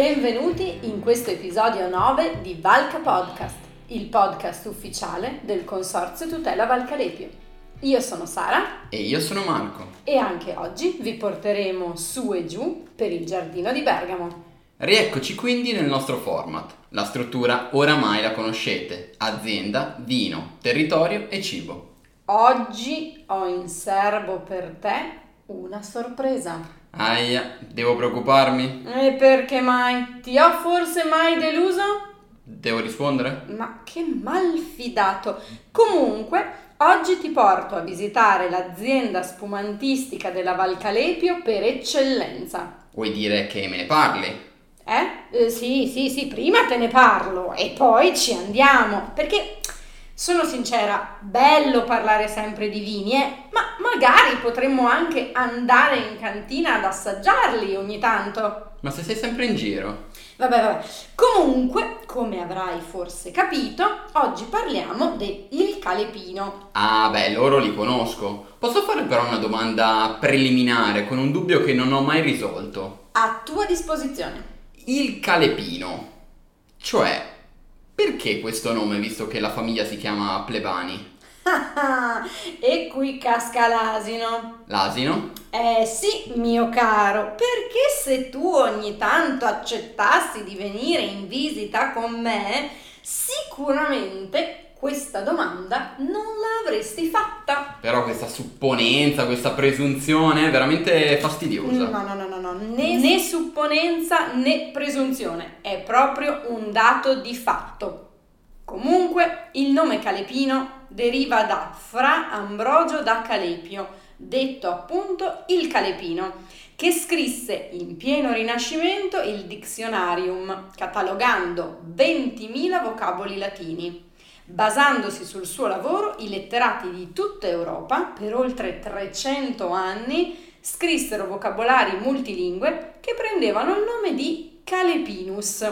Benvenuti in questo episodio 9 di Valca Podcast, il podcast ufficiale del Consorzio Tutela Valcalepio. Io sono Sara E io sono Marco. e anche oggi vi porteremo su e giù per il giardino di Bergamo. Rieccoci quindi nel nostro format. La struttura oramai la conoscete. Azienda, vino, territorio e cibo. Oggi ho in serbo per te una sorpresa. Aia, devo preoccuparmi? E perché mai? Ti ho forse mai deluso? Devo rispondere? Ma che malfidato! Comunque, oggi ti porto a visitare l'azienda spumantistica della Valcalepio per eccellenza. Vuoi dire che me ne parli? Eh? Eh, sì, sì, sì, prima te ne parlo e poi ci andiamo. Perché sono sincera, bello parlare sempre di vini, eh, ma magari potremmo anche andare in cantina ad assaggiarli ogni tanto. Ma se sei sempre in giro? Vabbè, vabbè. Comunque, come avrai forse capito, oggi parliamo del calepino. Ah, beh, loro li conosco. Posso fare però una domanda preliminare con un dubbio che non ho mai risolto. A tua disposizione. Il calepino. Cioè, perché questo nome visto che la famiglia si chiama Plebani? e qui casca l'asino. L'asino? Eh sì, mio caro, perché se tu ogni tanto accettassi di venire in visita con me, sicuramente questa domanda non l'avresti fatta. Però questa supponenza, questa presunzione è veramente fastidiosa. No, no, no, no, no, né, né supponenza né presunzione, è proprio un dato di fatto. Comunque, il nome Calepino deriva da Fra Ambrogio da Calepio, detto appunto il Calepino, che scrisse in pieno Rinascimento il Dictionarium, catalogando 20.000 vocaboli latini. Basandosi sul suo lavoro, i letterati di tutta Europa, per oltre 300 anni, scrissero vocabolari multilingue che prendevano il nome di Calepinus.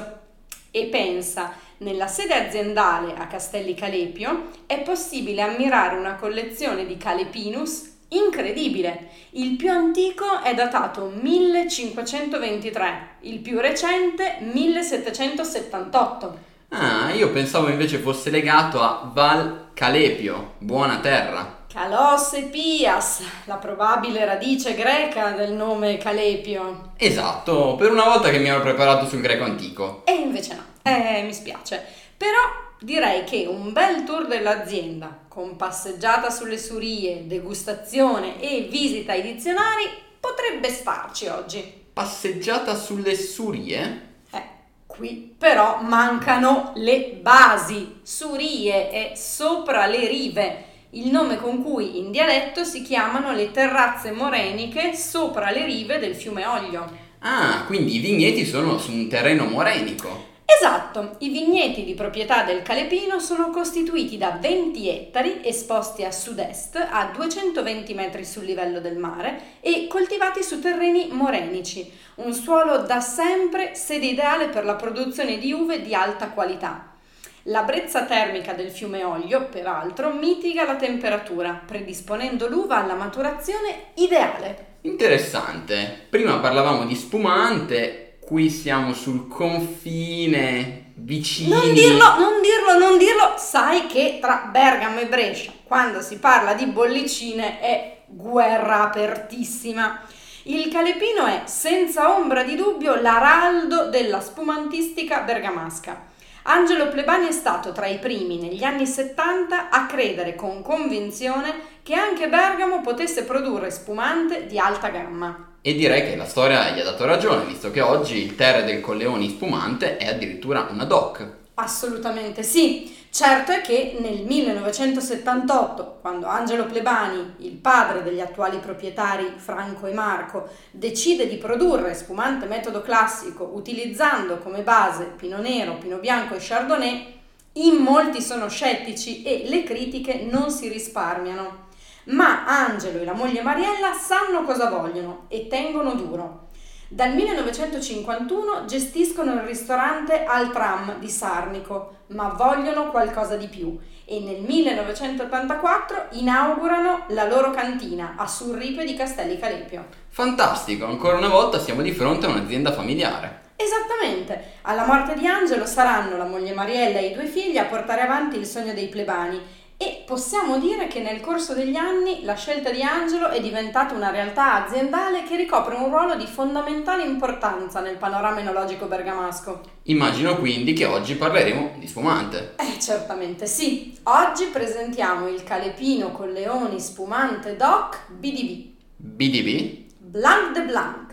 E pensa, nella sede aziendale a Castelli Calepio è possibile ammirare una collezione di Calepinus incredibile. Il più antico è datato 1523, il più recente 1778. Ah, io pensavo invece fosse legato a Val Calepio, buona terra. Calos e Pias, la probabile radice greca del nome Calepio. Esatto, per una volta che mi ero preparato sul greco antico. E invece no, eh, mi spiace. Però direi che un bel tour dell'azienda, con passeggiata sulle surie, degustazione e visita ai dizionari, potrebbe starci oggi. Passeggiata sulle surie? Qui però mancano le basi, surie e sopra le rive, il nome con cui in dialetto si chiamano le terrazze moreniche sopra le rive del fiume Oglio. Ah, quindi i vigneti sono su un terreno morenico. Esatto, i vigneti di proprietà del Calepino sono costituiti da 20 ettari esposti a sud-est a 220 metri sul livello del mare e coltivati su terreni morenici, un suolo da sempre sede ideale per la produzione di uve di alta qualità. La brezza termica del fiume Oglio, peraltro, mitiga la temperatura, predisponendo l'uva alla maturazione ideale. Interessante. Prima parlavamo di spumante, qui siamo sul confine, vicini. Non dirlo, non dirlo, non dirlo. Sai che tra Bergamo e Brescia, quando si parla di bollicine, è guerra apertissima. Il Calepino è senza ombra di dubbio l'araldo della spumantistica bergamasca. Angelo Plebani è stato tra i primi negli anni 70 a credere con convinzione che anche Bergamo potesse produrre spumante di alta gamma. E direi che la storia gli ha dato ragione, visto che oggi il Terre del Colleoni spumante è addirittura una DOC. Assolutamente sì. Certo è che nel 1978, quando Angelo Plebani, il padre degli attuali proprietari Franco e Marco, decide di produrre spumante metodo classico utilizzando come base Pino Nero, Pino Bianco e Chardonnay, in molti sono scettici e le critiche non si risparmiano. Ma Angelo e la moglie Mariella sanno cosa vogliono e tengono duro. Dal 1951 gestiscono il ristorante Al Tram di Sarnico, ma vogliono qualcosa di più e nel 1984 inaugurano la loro cantina a Surripe di Castelli Calepio. Fantastico, ancora una volta siamo di fronte a un'azienda familiare. Esattamente. Alla morte di Angelo saranno la moglie Mariella e i due figli a portare avanti il sogno dei plebani e possiamo dire che nel corso degli anni la scelta di Angelo è diventata una realtà aziendale che ricopre un ruolo di fondamentale importanza nel panorama enologico bergamasco. Immagino quindi che oggi parleremo di spumante. Eh, certamente sì. Oggi presentiamo il Calepino con Leoni spumante DOC BDB. BDB? Blanc de Blanc.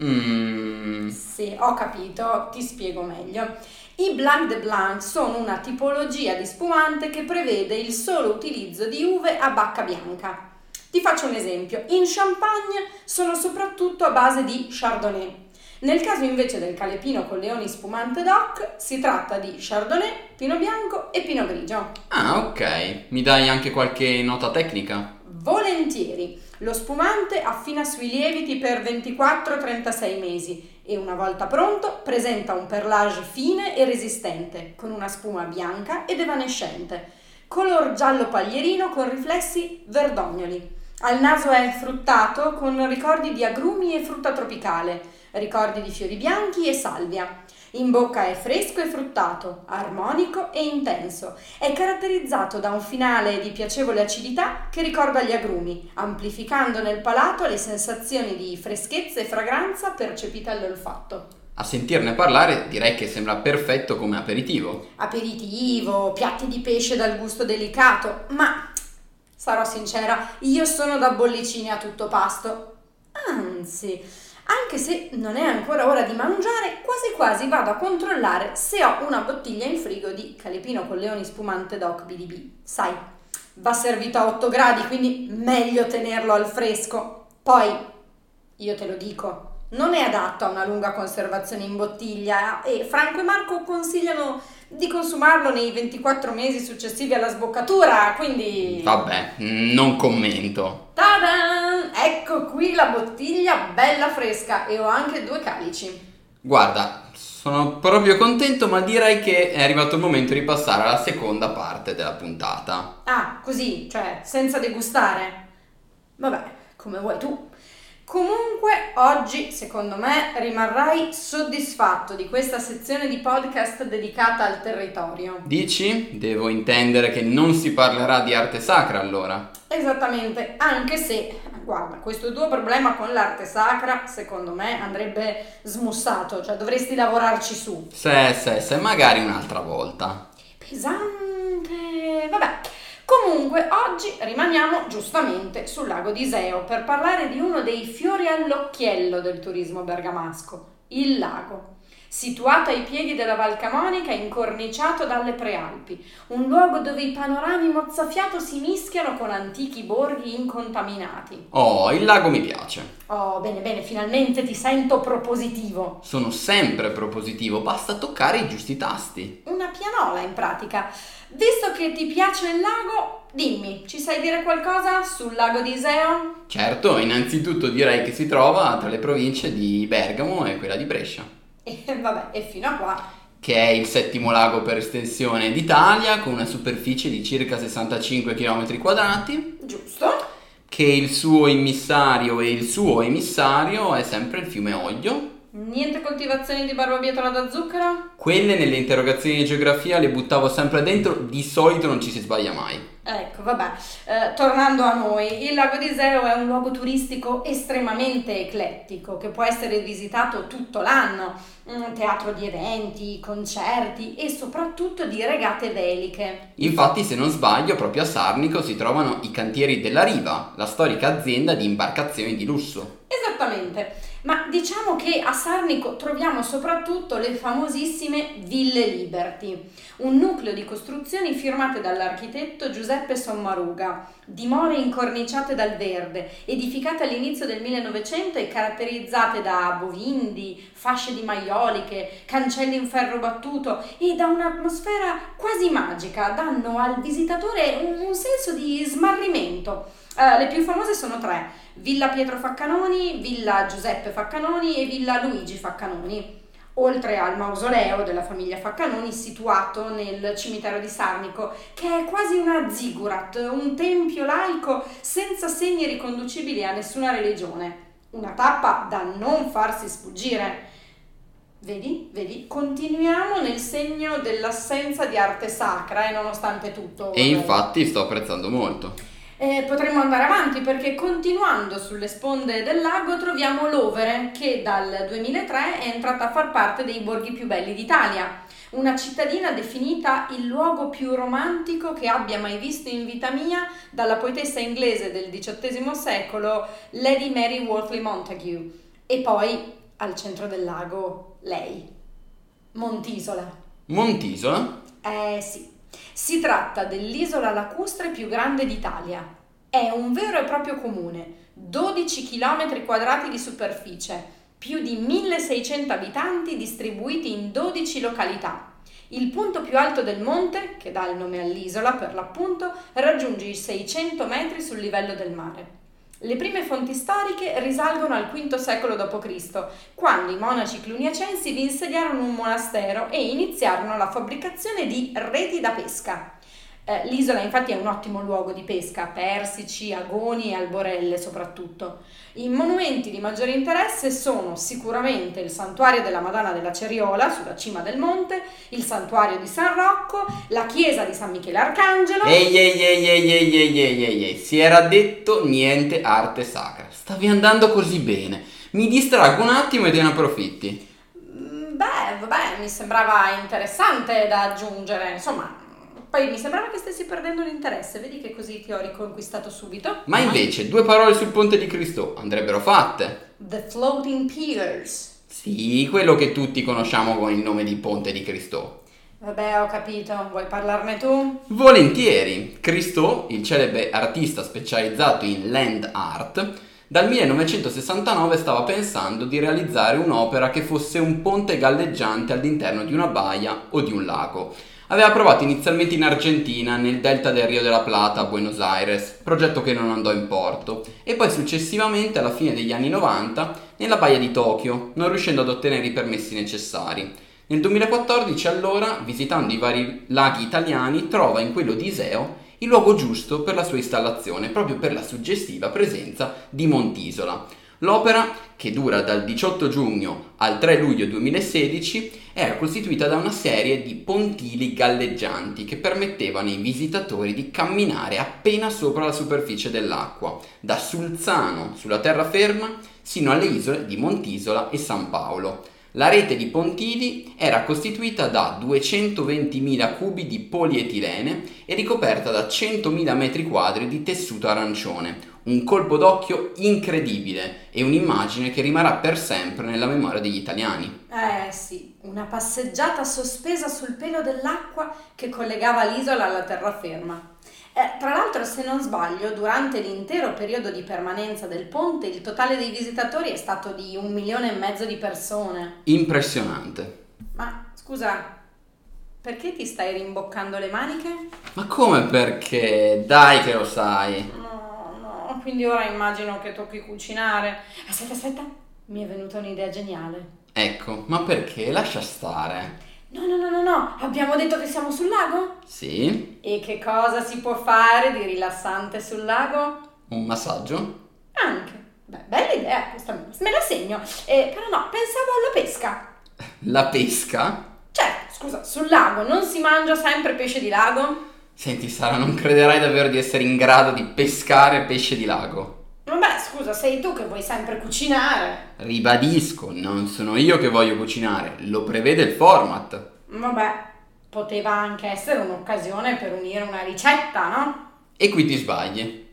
Mmm. Sì, ho capito, ti spiego meglio. I Blanc de Blanc sono una tipologia di spumante che prevede il solo utilizzo di uve a bacca bianca. Ti faccio un esempio. In Champagne sono soprattutto a base di Chardonnay. Nel caso invece del calepino con leoni spumante DOC si tratta di Chardonnay, Pino Bianco e Pino Grigio. Ah, ok. Mi dai anche qualche nota tecnica? Volentieri. Lo spumante affina sui lieviti per 24-36 mesi e una volta pronto presenta un perlage fine e resistente, con una spuma bianca ed evanescente, color giallo paglierino con riflessi verdognoli. Al naso è fruttato con ricordi di agrumi e frutta tropicale, ricordi di fiori bianchi e salvia. In bocca è fresco e fruttato, armonico e intenso. È caratterizzato da un finale di piacevole acidità che ricorda gli agrumi, amplificando nel palato le sensazioni di freschezza e fragranza percepite all'olfatto. A sentirne parlare direi che sembra perfetto come aperitivo. Aperitivo, piatti di pesce dal gusto delicato, ma sarò sincera, io sono da bollicine a tutto pasto. Anzi, anche se non è ancora ora di mangiare, quasi quasi vado a controllare se ho una bottiglia in frigo di calepino con leoni spumante DOC BDB. Sai, va servito a 8 gradi, quindi meglio tenerlo al fresco. Poi, io te lo dico, non è adatto a una lunga conservazione in bottiglia e Franco e Marco consigliano di consumarlo nei 24 mesi successivi alla sboccatura, quindi... Vabbè, non commento. Tadan! Ecco qui la bottiglia bella fresca e ho anche due calici. Guarda, sono proprio contento, ma direi che è arrivato il momento di passare alla seconda parte della puntata. Ah, così, cioè, senza degustare? Vabbè, come vuoi tu. Comunque oggi, secondo me, rimarrai soddisfatto di questa sezione di podcast dedicata al territorio. Dici? Devo intendere che non si parlerà di arte sacra allora. Esattamente, anche se, guarda, questo tuo problema con l'arte sacra, secondo me, andrebbe smussato, cioè dovresti lavorarci su. Se, se, se, magari un'altra volta. Pesante, vabbè. Comunque, oggi rimaniamo giustamente sul lago di Iseo per parlare di uno dei fiori all'occhiello del turismo bergamasco, il lago. Situato ai piedi della Val Camonica, incorniciato dalle Prealpi, un luogo dove i panorami mozzafiato si mischiano con antichi borghi incontaminati. Oh, il lago mi piace. Oh, bene, bene, finalmente ti sento propositivo. Sono sempre propositivo, basta toccare i giusti tasti. Una pianola, in pratica. Visto che ti piace il lago, dimmi, ci sai dire qualcosa sul lago di Iseo? Certo, innanzitutto direi che si trova tra le province di Bergamo e quella di Brescia. E vabbè, e fino a qua. Che è il settimo lago per estensione d'Italia, con una superficie di circa 65 km quadrati. Giusto. Che il suo immissario e il suo emissario è sempre il fiume Oglio, Niente coltivazioni di barbabietola da zucchero? Quelle nelle interrogazioni di geografia le buttavo sempre dentro, di solito non ci si sbaglia mai. Ecco, vabbè, eh, tornando a noi, il lago di Iseo è un luogo turistico estremamente eclettico che può essere visitato tutto l'anno, un teatro di eventi, concerti e soprattutto di regate veliche. Infatti, se non sbaglio, proprio a Sarnico si trovano i cantieri della Riva, la storica azienda di imbarcazioni di lusso. Esattamente. Ma diciamo che a Sarnico troviamo soprattutto le famosissime Ville Liberty, un nucleo di costruzioni firmate dall'architetto Giuseppe Sommaruga, dimore incorniciate dal verde, edificate all'inizio del 1900 e caratterizzate da bovindi, fasce di maioliche, cancelli in ferro battuto e da un'atmosfera quasi magica, danno al visitatore un, un senso di smarrimento. Uh, le più famose sono tre Villa Pietro Faccanoni, Villa Giuseppe Faccanoni e Villa Luigi Faccanoni, oltre al mausoleo della famiglia Faccanoni situato nel cimitero di Sarnico, che è quasi una zigurat, un tempio laico senza segni riconducibili a nessuna religione. Una tappa da non farsi sfuggire. Vedi, vedi, continuiamo nel segno dell'assenza di arte sacra, eh, nonostante tutto. E infatti sto apprezzando molto. Eh, potremmo andare avanti perché continuando sulle sponde del lago troviamo Lovere che dal 2003 è entrata a far parte dei borghi più belli d'Italia. Una cittadina definita il luogo più romantico che abbia mai visto in vita mia dalla poetessa inglese del XVIII secolo Lady Mary Wortley Montague. E poi al centro del lago lei, Montisola. Montisola? Eh sì. Si tratta dell'isola lacustre più grande d'Italia. È un vero e proprio comune, 12 km quadrati di superficie, più di 1600 abitanti distribuiti in 12 località. Il punto più alto del monte, che dà il nome all'isola per l'appunto, raggiunge i 600 metri sul livello del mare. Le prime fonti storiche risalgono al V secolo d.C., quando i monaci cluniacensi vi insediarono un monastero e iniziarono la fabbricazione di reti da pesca. L'isola infatti è un ottimo luogo di pesca, persici, agoni e alborelle soprattutto. I monumenti di maggiore interesse sono sicuramente il santuario della Madonna della Ceriola sulla cima del monte, il santuario di San Rocco, la chiesa di San Michele Arcangelo. Ehi ehi ehi ehi ehi ehi ehi ehi, ehi. si era detto niente arte sacra. Stavi andando così bene. Mi distraggo un attimo e te ne approfitti. Beh, vabbè, mi sembrava interessante da aggiungere, insomma, poi mi sembrava che stessi perdendo l'interesse, vedi che così ti ho riconquistato subito. Ma invece, due parole sul ponte di Cristo andrebbero fatte. The Floating Piers. Sì, quello che tutti conosciamo con il nome di ponte di Cristo. Vabbè, ho capito. Vuoi parlarne tu? Volentieri. Cristo, il celebre artista specializzato in land art, dal 1969 stava pensando di realizzare un'opera che fosse un ponte galleggiante all'interno di una baia o di un lago Aveva provato inizialmente in Argentina, nel delta del Rio della Plata, a Buenos Aires, progetto che non andò in porto, e poi successivamente, alla fine degli anni 90, nella baia di Tokyo, non riuscendo ad ottenere i permessi necessari. Nel 2014, allora, visitando i vari laghi italiani, trova in quello di Iseo il luogo giusto per la sua installazione, proprio per la suggestiva presenza di Montisola, L'opera, che dura dal 18 giugno al 3 luglio 2016, era costituita da una serie di pontili galleggianti che permettevano ai visitatori di camminare appena sopra la superficie dell'acqua, da Sulzano sulla terraferma sino alle isole di Montisola e San Paolo. La rete di pontili era costituita da 220.000 cubi di polietilene e ricoperta da 100.000 metri quadri di tessuto arancione, un colpo d'occhio incredibile e un'immagine che rimarrà per sempre nella memoria degli italiani. Eh sì, una passeggiata sospesa sul pelo dell'acqua che collegava l'isola alla terraferma. Eh, tra l'altro, se non sbaglio, durante l'intero periodo di permanenza del ponte il totale dei visitatori è stato di un milione e mezzo di persone. Impressionante. Ma scusa, perché ti stai rimboccando le maniche? Ma come perché? Dai che lo sai. No, quindi ora immagino che tocchi cucinare. Aspetta, aspetta, mi è venuta un'idea geniale. Ecco, ma perché? Lascia stare. No, no, no, no, no, abbiamo detto che siamo sul lago? Sì. E che cosa si può fare di rilassante sul lago? Un massaggio? Anche. Beh, bella idea questa, me la segno. Eh, però no, pensavo alla pesca. La pesca? Certo, scusa, sul lago non si mangia sempre pesce di lago? Senti Sara, non crederai davvero di essere in grado di pescare pesce di lago. Vabbè, scusa, sei tu che vuoi sempre cucinare. Ribadisco, non sono io che voglio cucinare, lo prevede il format. Vabbè, poteva anche essere un'occasione per unire una ricetta, no? E qui ti sbagli.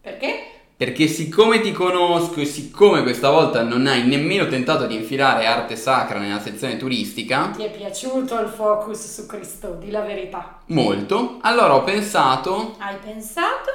Perché? Perché siccome ti conosco e siccome questa volta non hai nemmeno tentato di infilare arte sacra nella sezione turistica... Ti è piaciuto il focus su Cristo, di la verità. Molto. Allora ho pensato... Hai pensato?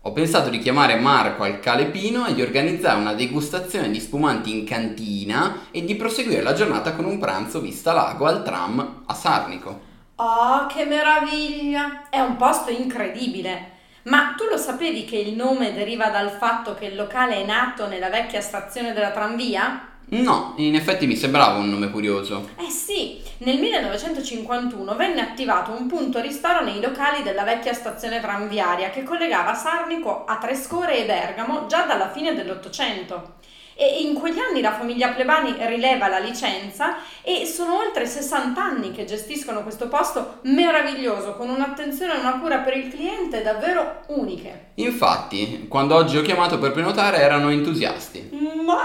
Ho pensato di chiamare Marco al Calepino e di organizzare una degustazione di spumanti in cantina e di proseguire la giornata con un pranzo vista lago al tram a Sarnico. Oh, che meraviglia! È un posto incredibile. Ma tu lo sapevi che il nome deriva dal fatto che il locale è nato nella vecchia stazione della tranvia? No, in effetti mi sembrava un nome curioso. Eh sì, nel 1951 venne attivato un punto ristoro nei locali della vecchia stazione tranviaria che collegava Sarnico a Trescore e Bergamo già dalla fine dell'Ottocento. E in quegli anni la famiglia Plebani rileva la licenza e sono oltre 60 anni che gestiscono questo posto meraviglioso con un'attenzione e una cura per il cliente davvero uniche. Infatti, quando oggi ho chiamato per prenotare erano entusiasti. Ma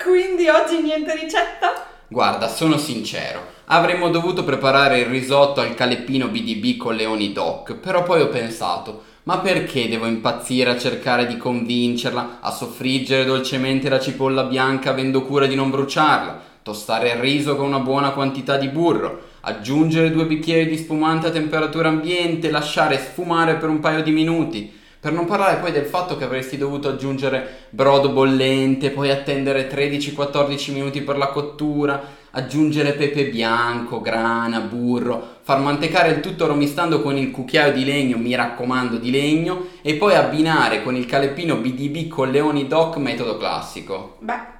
quindi oggi niente ricetta? Guarda, sono sincero. Avremmo dovuto preparare il risotto al caleppino BDB con Leoni Doc, però poi ho pensato, ma perché devo impazzire a cercare di convincerla a soffriggere dolcemente la cipolla bianca avendo cura di non bruciarla, tostare il riso con una buona quantità di burro, aggiungere due bicchieri di spumante a temperatura ambiente, lasciare sfumare per un paio di minuti? Per non parlare poi del fatto che avresti dovuto aggiungere brodo bollente, poi attendere 13-14 minuti per la cottura, aggiungere pepe bianco, grana, burro, far mantecare il tutto romistando con il cucchiaio di legno, mi raccomando di legno, e poi abbinare con il caleppino BDB con Leoni Doc metodo classico. Beh,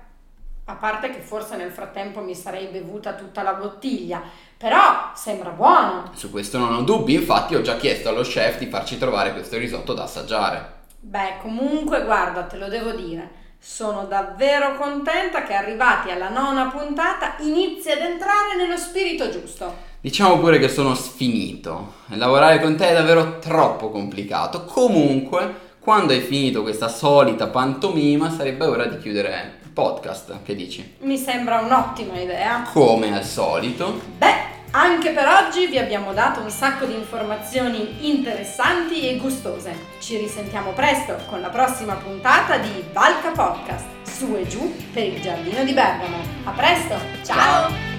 a parte che forse nel frattempo mi sarei bevuta tutta la bottiglia, però sembra buono. Su questo non ho dubbi, infatti ho già chiesto allo chef di farci trovare questo risotto da assaggiare. Beh, comunque guarda, te lo devo dire, sono davvero contenta che arrivati alla nona puntata inizi ad entrare nello spirito giusto. Diciamo pure che sono sfinito. Lavorare con te è davvero troppo complicato. Comunque, quando hai finito questa solita pantomima, sarebbe ora di chiudere il podcast. Che dici? Mi sembra un'ottima idea. Come al solito. Beh, anche per oggi vi abbiamo dato un sacco di informazioni interessanti e gustose. Ci risentiamo presto con la prossima puntata di Valca Podcast, su e giù per il giardino di Bergamo. A presto, ciao. ciao.